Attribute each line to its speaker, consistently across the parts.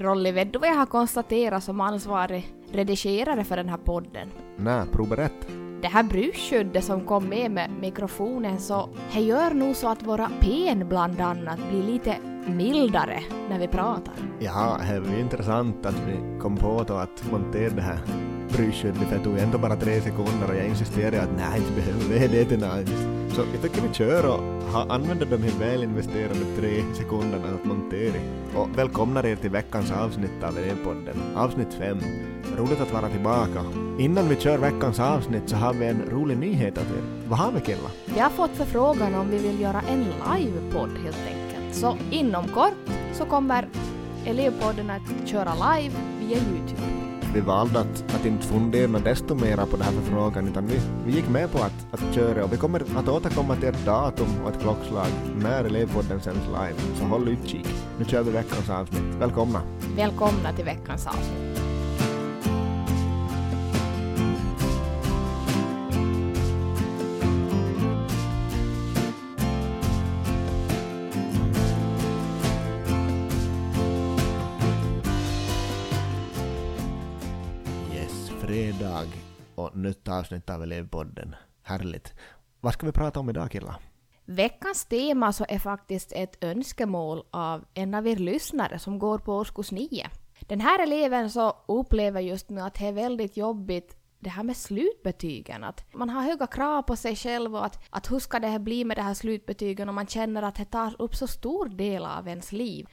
Speaker 1: Rolly, vet du vad jag har konstaterat som ansvarig redigerare för den här podden?
Speaker 2: Nej, prova rätt.
Speaker 1: Det här brusskyddet som kom med med mikrofonen så det gör nog så att våra pen bland annat blir lite mildare när vi pratar.
Speaker 2: Ja, det är intressant att vi kom på då att montera det här brusskyddet för det tog ändå bara tre sekunder och jag insisterade att nej, inte behöver vi det till nice. Så jag tycker vi kör och använder de här välinvesterade tre sekunderna att montera. Och välkomnar er till veckans avsnitt av E-podden, avsnitt 5. Roligt att vara tillbaka. Innan vi kör veckans avsnitt så har vi en rolig nyhet att er. Vad har vi Killa?
Speaker 1: Vi har fått förfrågan om vi vill göra en livepodd helt enkelt. Så inom kort så kommer Elevpodden att köra live via Youtube.
Speaker 2: Vi valde att, att inte fundera desto mera på den här förfrågan utan vi, vi gick med på att, att köra och vi kommer att återkomma till ett datum och ett klockslag när elevpodden sänds live. Så håll utkik. Nu kör vi veckans avsnitt. Välkomna!
Speaker 1: Välkomna till veckans avsnitt.
Speaker 2: Avsnitt av elevpodden. Härligt. Vad ska vi prata om idag killar?
Speaker 1: Veckans tema så är faktiskt ett önskemål av en av er lyssnare som går på årskurs 9. Den här eleven så upplever just nu att det är väldigt jobbigt det här med slutbetygen. Att man har höga krav på sig själv och att, att hur ska det här bli med de här slutbetygen och man känner att det tar upp så stor del av ens liv.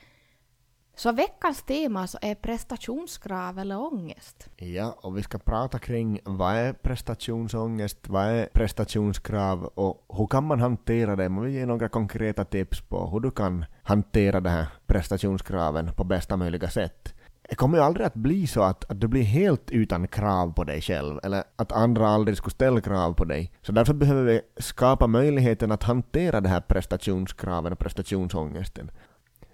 Speaker 1: Så veckans tema så är prestationskrav eller ångest.
Speaker 2: Ja, och vi ska prata kring vad är prestationsångest, vad är prestationskrav och hur kan man hantera det? Man vill ge några konkreta tips på hur du kan hantera de här prestationskraven på bästa möjliga sätt. Det kommer ju aldrig att bli så att, att du blir helt utan krav på dig själv, eller att andra aldrig skulle ställa krav på dig. Så därför behöver vi skapa möjligheten att hantera de här prestationskraven och prestationsångesten.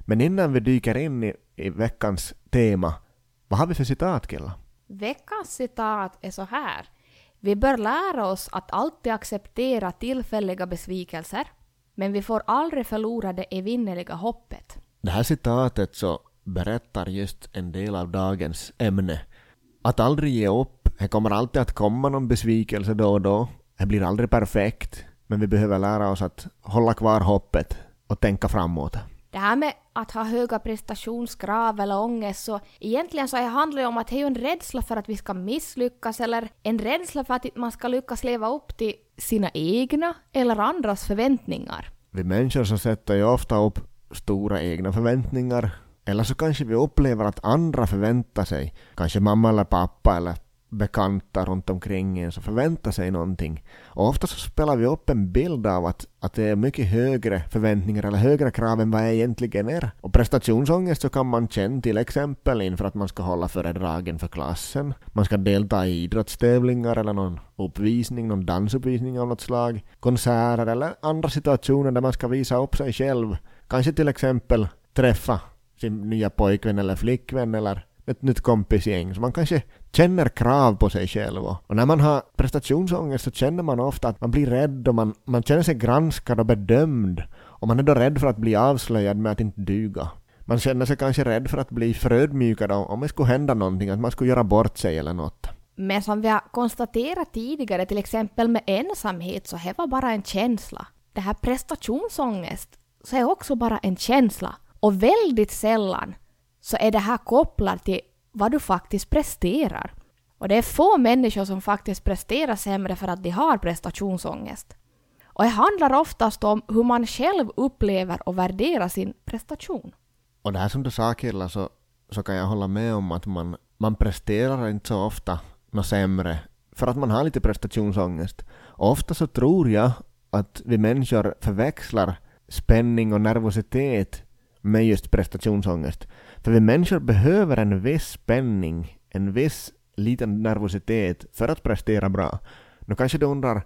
Speaker 2: Men innan vi dyker in i, i veckans tema, vad har vi för citat Killa?
Speaker 1: Veckans citat är så här. Vi bör lära oss att alltid acceptera tillfälliga besvikelser, men vi får aldrig förlora det evinnerliga hoppet.
Speaker 2: Det här citatet så berättar just en del av dagens ämne. Att aldrig ge upp, det kommer alltid att komma någon besvikelse då och då. Det blir aldrig perfekt, men vi behöver lära oss att hålla kvar hoppet och tänka framåt.
Speaker 1: Det här med att ha höga prestationskrav eller ångest så egentligen så handlar det om att det är ju en rädsla för att vi ska misslyckas eller en rädsla för att man ska lyckas leva upp till sina egna eller andras förväntningar.
Speaker 2: Vi människor så sätter ju ofta upp stora egna förväntningar. Eller så kanske vi upplever att andra förväntar sig, kanske mamma eller pappa eller bekanta runt omkring en som förväntar sig någonting. Och ofta så spelar vi upp en bild av att, att det är mycket högre förväntningar eller högre krav än vad det egentligen är. Och prestationsångest så kan man känna till exempel inför att man ska hålla föredragen för klassen. Man ska delta i idrottstävlingar eller någon uppvisning, någon dansuppvisning av något slag. Konserter eller andra situationer där man ska visa upp sig själv. Kanske till exempel träffa sin nya pojkvän eller flickvän eller ett nytt kompisgäng. Så man kanske känner krav på sig själv. Och när man har prestationsångest så känner man ofta att man blir rädd och man, man känner sig granskad och bedömd. Och man är då rädd för att bli avslöjad med att inte duga. Man känner sig kanske rädd för att bli förödmjukad om det skulle hända någonting, att man skulle göra bort sig eller något.
Speaker 1: Men som vi har konstaterat tidigare, till exempel med ensamhet, så det var bara en känsla. Det här prestationsångest, så är också bara en känsla. Och väldigt sällan så är det här kopplat till vad du faktiskt presterar. Och det är få människor som faktiskt presterar sämre för att de har prestationsångest. Och det handlar oftast om hur man själv upplever och värderar sin prestation.
Speaker 2: Och det här som du sa Killa så, så kan jag hålla med om att man, man presterar inte så ofta något sämre för att man har lite prestationsångest. Och ofta så tror jag att vi människor förväxlar spänning och nervositet med just prestationsångest. För vi människor behöver en viss spänning, en viss liten nervositet för att prestera bra. Nu kanske du undrar,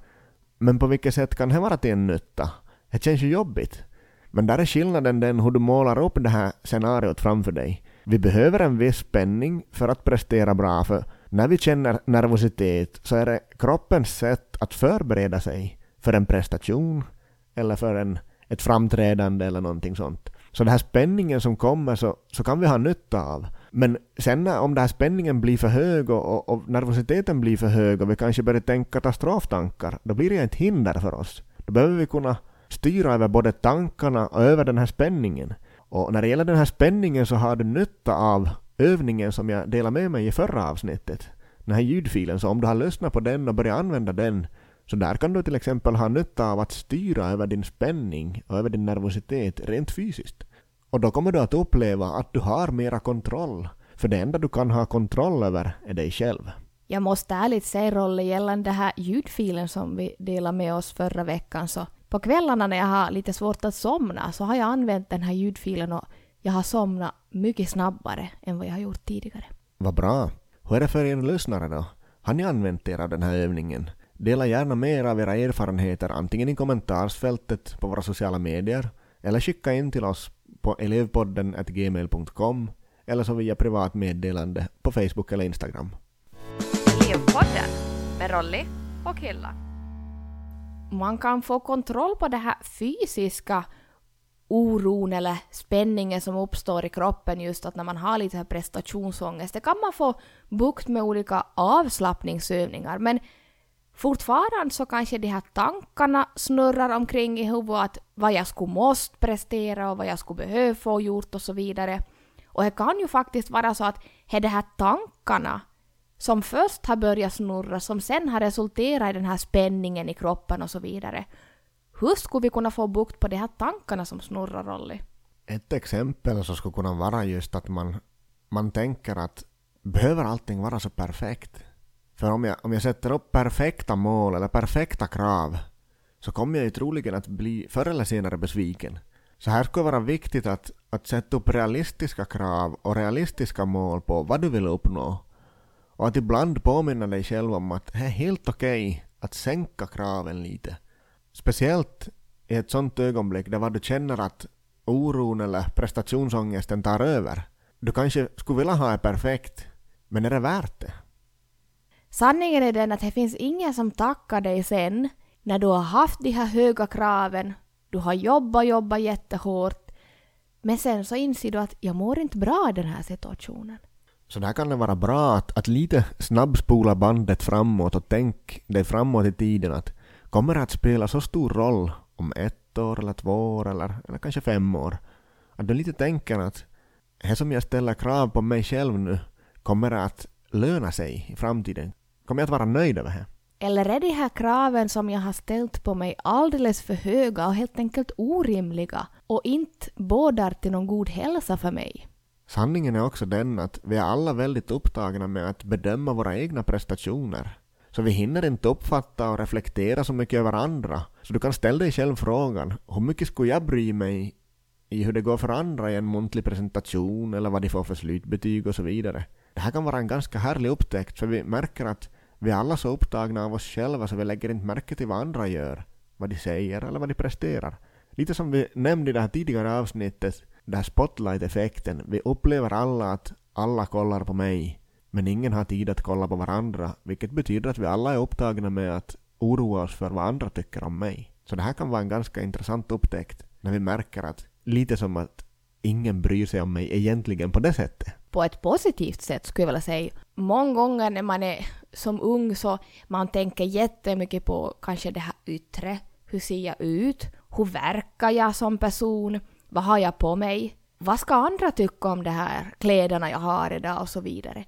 Speaker 2: men på vilket sätt kan det vara till en nytta? Det känns ju jobbigt. Men där är skillnaden den hur du målar upp det här scenariot framför dig. Vi behöver en viss spänning för att prestera bra, för när vi känner nervositet så är det kroppens sätt att förbereda sig för en prestation eller för en, ett framträdande eller någonting sånt. Så den här spänningen som kommer så, så kan vi ha nytta av. Men sen när, om den här spänningen blir för hög och, och, och nervositeten blir för hög och vi kanske börjar tänka katastroftankar, då blir det ett hinder för oss. Då behöver vi kunna styra över både tankarna och över den här spänningen. Och när det gäller den här spänningen så har du nytta av övningen som jag delade med mig i förra avsnittet. Den här ljudfilen, så om du har lyssnat på den och börjat använda den så där kan du till exempel ha nytta av att styra över din spänning och över din nervositet rent fysiskt. Och då kommer du att uppleva att du har mera kontroll. För det enda du kan ha kontroll över är dig själv.
Speaker 1: Jag måste ärligt säga Rolle, gällande den här ljudfilen som vi delade med oss förra veckan så på kvällarna när jag har lite svårt att somna så har jag använt den här ljudfilen och jag har somnat mycket snabbare än vad jag har gjort tidigare.
Speaker 2: Vad bra. Hur är det för er lyssnare då? Har ni använt er av den här övningen? Dela gärna mer av era erfarenheter antingen i kommentarsfältet på våra sociala medier eller skicka in till oss på elevpodden gmail.com eller så via privat meddelande på Facebook eller Instagram.
Speaker 1: Elevpodden med Rolly och Killa. Man kan få kontroll på det här fysiska oron eller spänningen som uppstår i kroppen just att när man har lite prestationsångest. Det kan man få bukt med olika avslappningsövningar men fortfarande så kanske de här tankarna snurrar omkring i huvudet att vad jag skulle måste prestera och vad jag skulle behöva få gjort och så vidare. Och det kan ju faktiskt vara så att det är de här tankarna som först har börjat snurra som sen har resulterat i den här spänningen i kroppen och så vidare. Hur skulle vi kunna få bukt på de här tankarna som snurrar, Rolly?
Speaker 2: Ett exempel så skulle kunna vara just att man, man tänker att behöver allting vara så perfekt? För om jag, om jag sätter upp perfekta mål eller perfekta krav så kommer jag ju troligen att bli förr eller senare besviken. Så här skulle vara viktigt att, att sätta upp realistiska krav och realistiska mål på vad du vill uppnå. Och att ibland påminna dig själv om att det är helt okej okay att sänka kraven lite. Speciellt i ett sånt ögonblick där du känner att oron eller prestationsångesten tar över. Du kanske skulle vilja ha det perfekt, men är det värt det?
Speaker 1: Sanningen är den att det finns ingen som tackar dig sen när du har haft de här höga kraven, du har jobbat, jobbat jättehårt, men sen så inser du att jag mår inte bra i den här situationen.
Speaker 2: Så där kan det vara bra att, att lite snabbspola bandet framåt och tänk dig framåt i tiden att kommer det att spela så stor roll om ett år eller två år eller, eller kanske fem år? Att du lite tänker att det som jag ställer krav på mig själv nu kommer att löna sig i framtiden. Kommer jag att vara nöjd över det?
Speaker 1: Eller är de här kraven som jag har ställt på mig alldeles för höga och helt enkelt orimliga och inte bådar till någon god hälsa för mig?
Speaker 2: Sanningen är också den att vi är alla väldigt upptagna med att bedöma våra egna prestationer. Så vi hinner inte uppfatta och reflektera så mycket över andra. Så du kan ställa dig själv frågan, hur mycket skulle jag bry mig i hur det går för andra i en muntlig presentation eller vad de får för slutbetyg och så vidare. Det här kan vara en ganska härlig upptäckt för vi märker att vi är alla så upptagna av oss själva så vi lägger inte märke till vad andra gör, vad de säger eller vad de presterar. Lite som vi nämnde i det här tidigare avsnittet, den här spotlight-effekten. Vi upplever alla att alla kollar på mig, men ingen har tid att kolla på varandra, vilket betyder att vi alla är upptagna med att oroa oss för vad andra tycker om mig. Så det här kan vara en ganska intressant upptäckt, när vi märker att lite som att ingen bryr sig om mig egentligen på det sättet.
Speaker 1: På ett positivt sätt skulle jag vilja säga. Många gånger när man är som ung så man tänker jättemycket på kanske det här yttre. Hur ser jag ut? Hur verkar jag som person? Vad har jag på mig? Vad ska andra tycka om de här kläderna jag har idag och så vidare.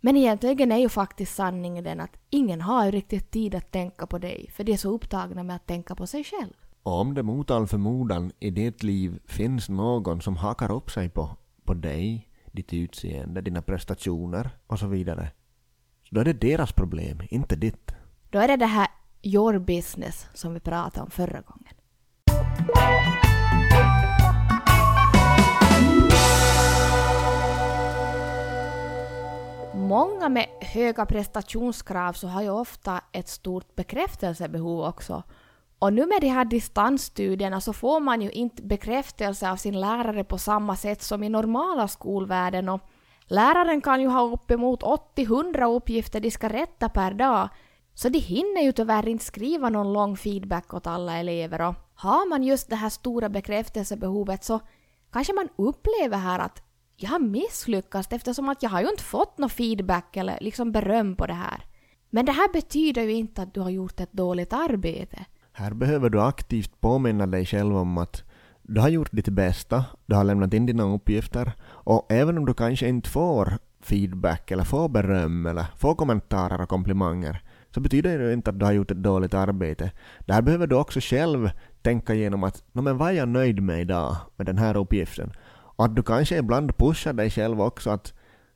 Speaker 1: Men egentligen är ju faktiskt sanningen den att ingen har riktigt tid att tänka på dig för de är så upptagna med att tänka på sig själv.
Speaker 2: Och om det mot all förmodan i ditt liv finns någon som hakar upp sig på, på dig, ditt utseende, dina prestationer och så vidare, så då är det deras problem, inte ditt.
Speaker 1: Då är det det här your business som vi pratade om förra gången. Många med höga prestationskrav så har ju ofta ett stort bekräftelsebehov också. Och nu med de här distansstudierna så får man ju inte bekräftelse av sin lärare på samma sätt som i normala skolvärlden och läraren kan ju ha uppemot 80-100 uppgifter de ska rätta per dag så de hinner ju tyvärr inte skriva någon lång feedback åt alla elever och har man just det här stora bekräftelsebehovet så kanske man upplever här att jag har misslyckats eftersom att jag har ju inte fått någon feedback eller liksom beröm på det här. Men det här betyder ju inte att du har gjort ett dåligt arbete.
Speaker 2: Här behöver du aktivt påminna dig själv om att du har gjort ditt bästa, du har lämnat in dina uppgifter och även om du kanske inte får feedback eller får beröm eller får kommentarer och komplimanger så betyder det inte att du har gjort ett dåligt arbete. Där behöver du också själv tänka igenom att men vad är jag nöjd med idag med den här uppgiften? Och att du kanske ibland pushar dig själv också att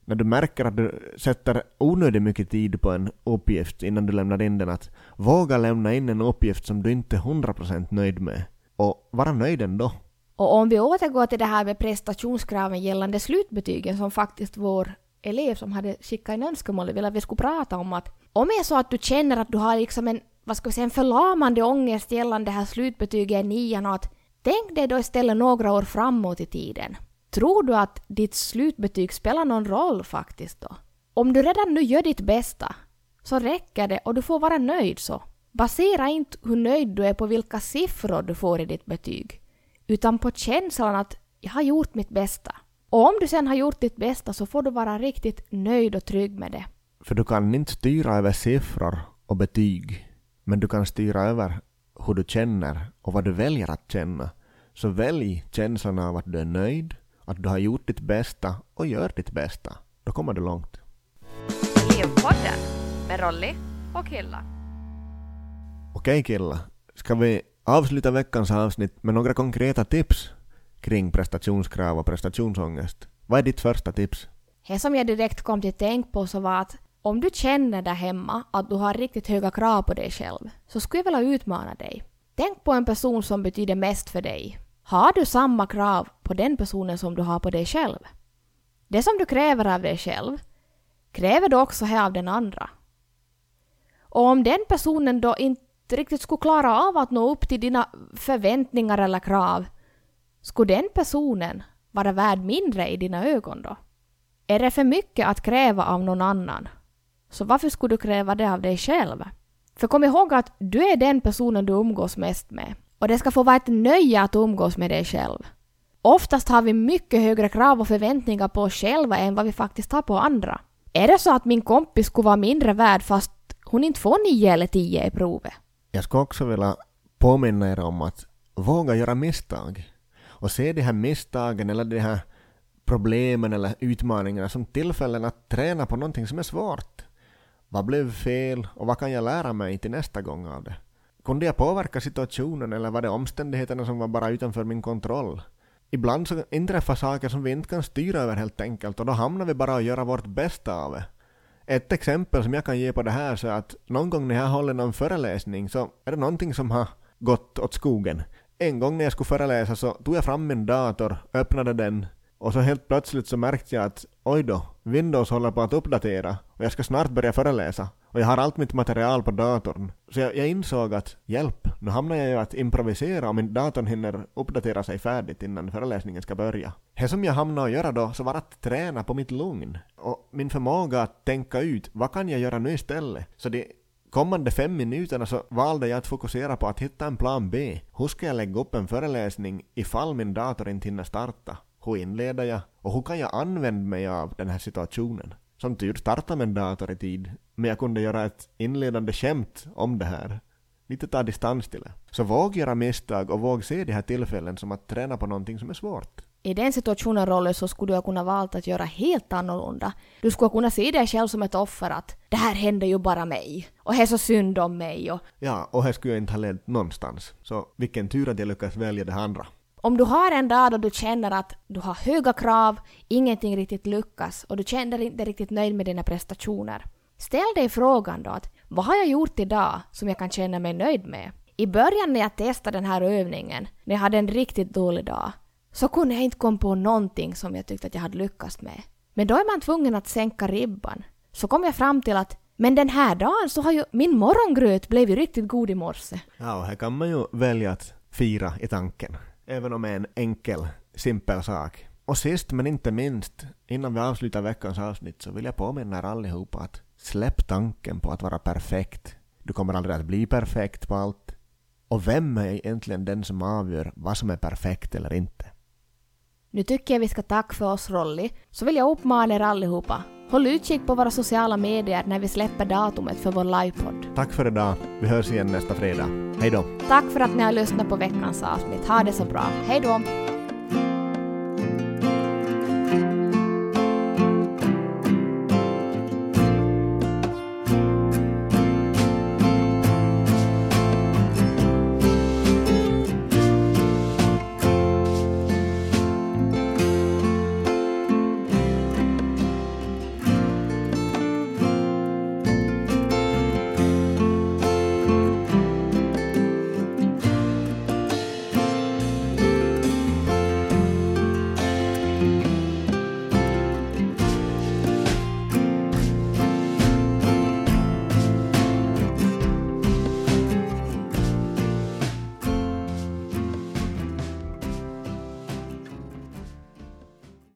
Speaker 2: när du märker att du sätter onödigt mycket tid på en uppgift innan du lämnar in den, att våga lämna in en uppgift som du inte är 100% nöjd med och vara nöjd ändå.
Speaker 1: Och om vi återgår till det här med prestationskraven gällande slutbetygen som faktiskt vår elev som hade skickat in önskemål ville att vi skulle prata om att om det är så att du känner att du har liksom en, vad ska vi säga, en förlamande ångest gällande det här slutbetyget i nian och att tänk dig då istället några år framåt i tiden. Tror du att ditt slutbetyg spelar någon roll faktiskt då? Om du redan nu gör ditt bästa så räcker det och du får vara nöjd så. Basera inte hur nöjd du är på vilka siffror du får i ditt betyg, utan på känslan att jag har gjort mitt bästa. Och om du sen har gjort ditt bästa så får du vara riktigt nöjd och trygg med det.
Speaker 2: För du kan inte styra över siffror och betyg, men du kan styra över hur du känner och vad du väljer att känna. Så välj känslan av att du är nöjd, att du har gjort ditt bästa och gör ditt bästa. Då kommer du långt.
Speaker 1: Elevpodden med Rolly och Killa.
Speaker 2: Okej Killa, ska vi avsluta veckans avsnitt med några konkreta tips kring prestationskrav och prestationsångest? Vad är ditt första tips?
Speaker 1: Det som jag direkt kom till tänk på så var att om du känner där hemma att du har riktigt höga krav på dig själv så skulle jag vilja utmana dig. Tänk på en person som betyder mest för dig. Har du samma krav på den personen som du har på dig själv? Det som du kräver av dig själv kräver du också här av den andra. Och om den personen då inte riktigt skulle klara av att nå upp till dina förväntningar eller krav, skulle den personen vara värd mindre i dina ögon då? Är det för mycket att kräva av någon annan? Så varför skulle du kräva det av dig själv? För kom ihåg att du är den personen du umgås mest med. Och det ska få vara ett nöje att umgås med dig själv. Oftast har vi mycket högre krav och förväntningar på oss själva än vad vi faktiskt har på andra. Är det så att min kompis skulle vara mindre värd fast hon inte får nio eller tio i provet?
Speaker 2: Jag skulle också vilja påminna er om att våga göra misstag. Och se de här misstagen eller de här problemen eller utmaningarna som tillfällen att träna på någonting som är svårt. Vad blev fel och vad kan jag lära mig till nästa gång av det? Kunde jag påverka situationen eller var det omständigheterna som var bara utanför min kontroll? Ibland så inträffar saker som vi inte kan styra över helt enkelt och då hamnar vi bara och göra vårt bästa av det. Ett exempel som jag kan ge på det här så är att någon gång när jag håller någon föreläsning så är det någonting som har gått åt skogen. En gång när jag skulle föreläsa så tog jag fram min dator, öppnade den och så helt plötsligt så märkte jag att oj då, Windows håller på att uppdatera och jag ska snart börja föreläsa. Och jag har allt mitt material på datorn. Så jag, jag insåg att hjälp, nu hamnar jag ju att improvisera och min datorn hinner uppdatera sig färdigt innan föreläsningen ska börja. Det som jag hamnade att göra då så var att träna på mitt lugn och min förmåga att tänka ut vad kan jag göra nu istället. Så de kommande fem minuterna så valde jag att fokusera på att hitta en plan B. Hur ska jag lägga upp en föreläsning ifall min dator inte hinner starta? Hur inleder jag? Och hur kan jag använda mig av den här situationen? Som tur startade med en dator i tid, men jag kunde göra ett inledande skämt om det här. Lite ta distans till det. Så våg göra misstag och våg se de här tillfällen som att träna på någonting som är svårt.
Speaker 1: I den situationen, Rolle, så skulle du ha kunnat valt att göra helt annorlunda. Du skulle kunna se dig själv som ett offer att det här händer ju bara mig. Och det är så synd om mig och...
Speaker 2: Ja, och det skulle jag inte ha lett någonstans. Så vilken tur att jag lyckades välja det andra.
Speaker 1: Om du har en dag då du känner att du har höga krav, ingenting riktigt lyckas och du känner dig inte riktigt nöjd med dina prestationer. Ställ dig frågan då att vad har jag gjort idag som jag kan känna mig nöjd med? I början när jag testade den här övningen, när jag hade en riktigt dålig dag, så kunde jag inte komma på någonting som jag tyckte att jag hade lyckats med. Men då är man tvungen att sänka ribban. Så kom jag fram till att men den här dagen så har ju min morgongröt blivit riktigt god i morse.
Speaker 2: Ja, och här kan man ju välja att fira i tanken även om det är en enkel, simpel sak. Och sist men inte minst, innan vi avslutar veckans avsnitt så vill jag påminna er allihopa att släpp tanken på att vara perfekt. Du kommer aldrig att bli perfekt på allt. Och vem är egentligen den som avgör vad som är perfekt eller inte?
Speaker 1: Nu tycker jag vi ska tacka för oss Rolli, så vill jag uppmana er allihopa. Håll utkik på våra sociala medier när vi släpper datumet för vår livepodd.
Speaker 2: Tack för idag. Vi hörs igen nästa fredag. Hej då!
Speaker 1: Tack för att ni har lyssnat på veckans avsnitt. Ha det så bra. Hej då!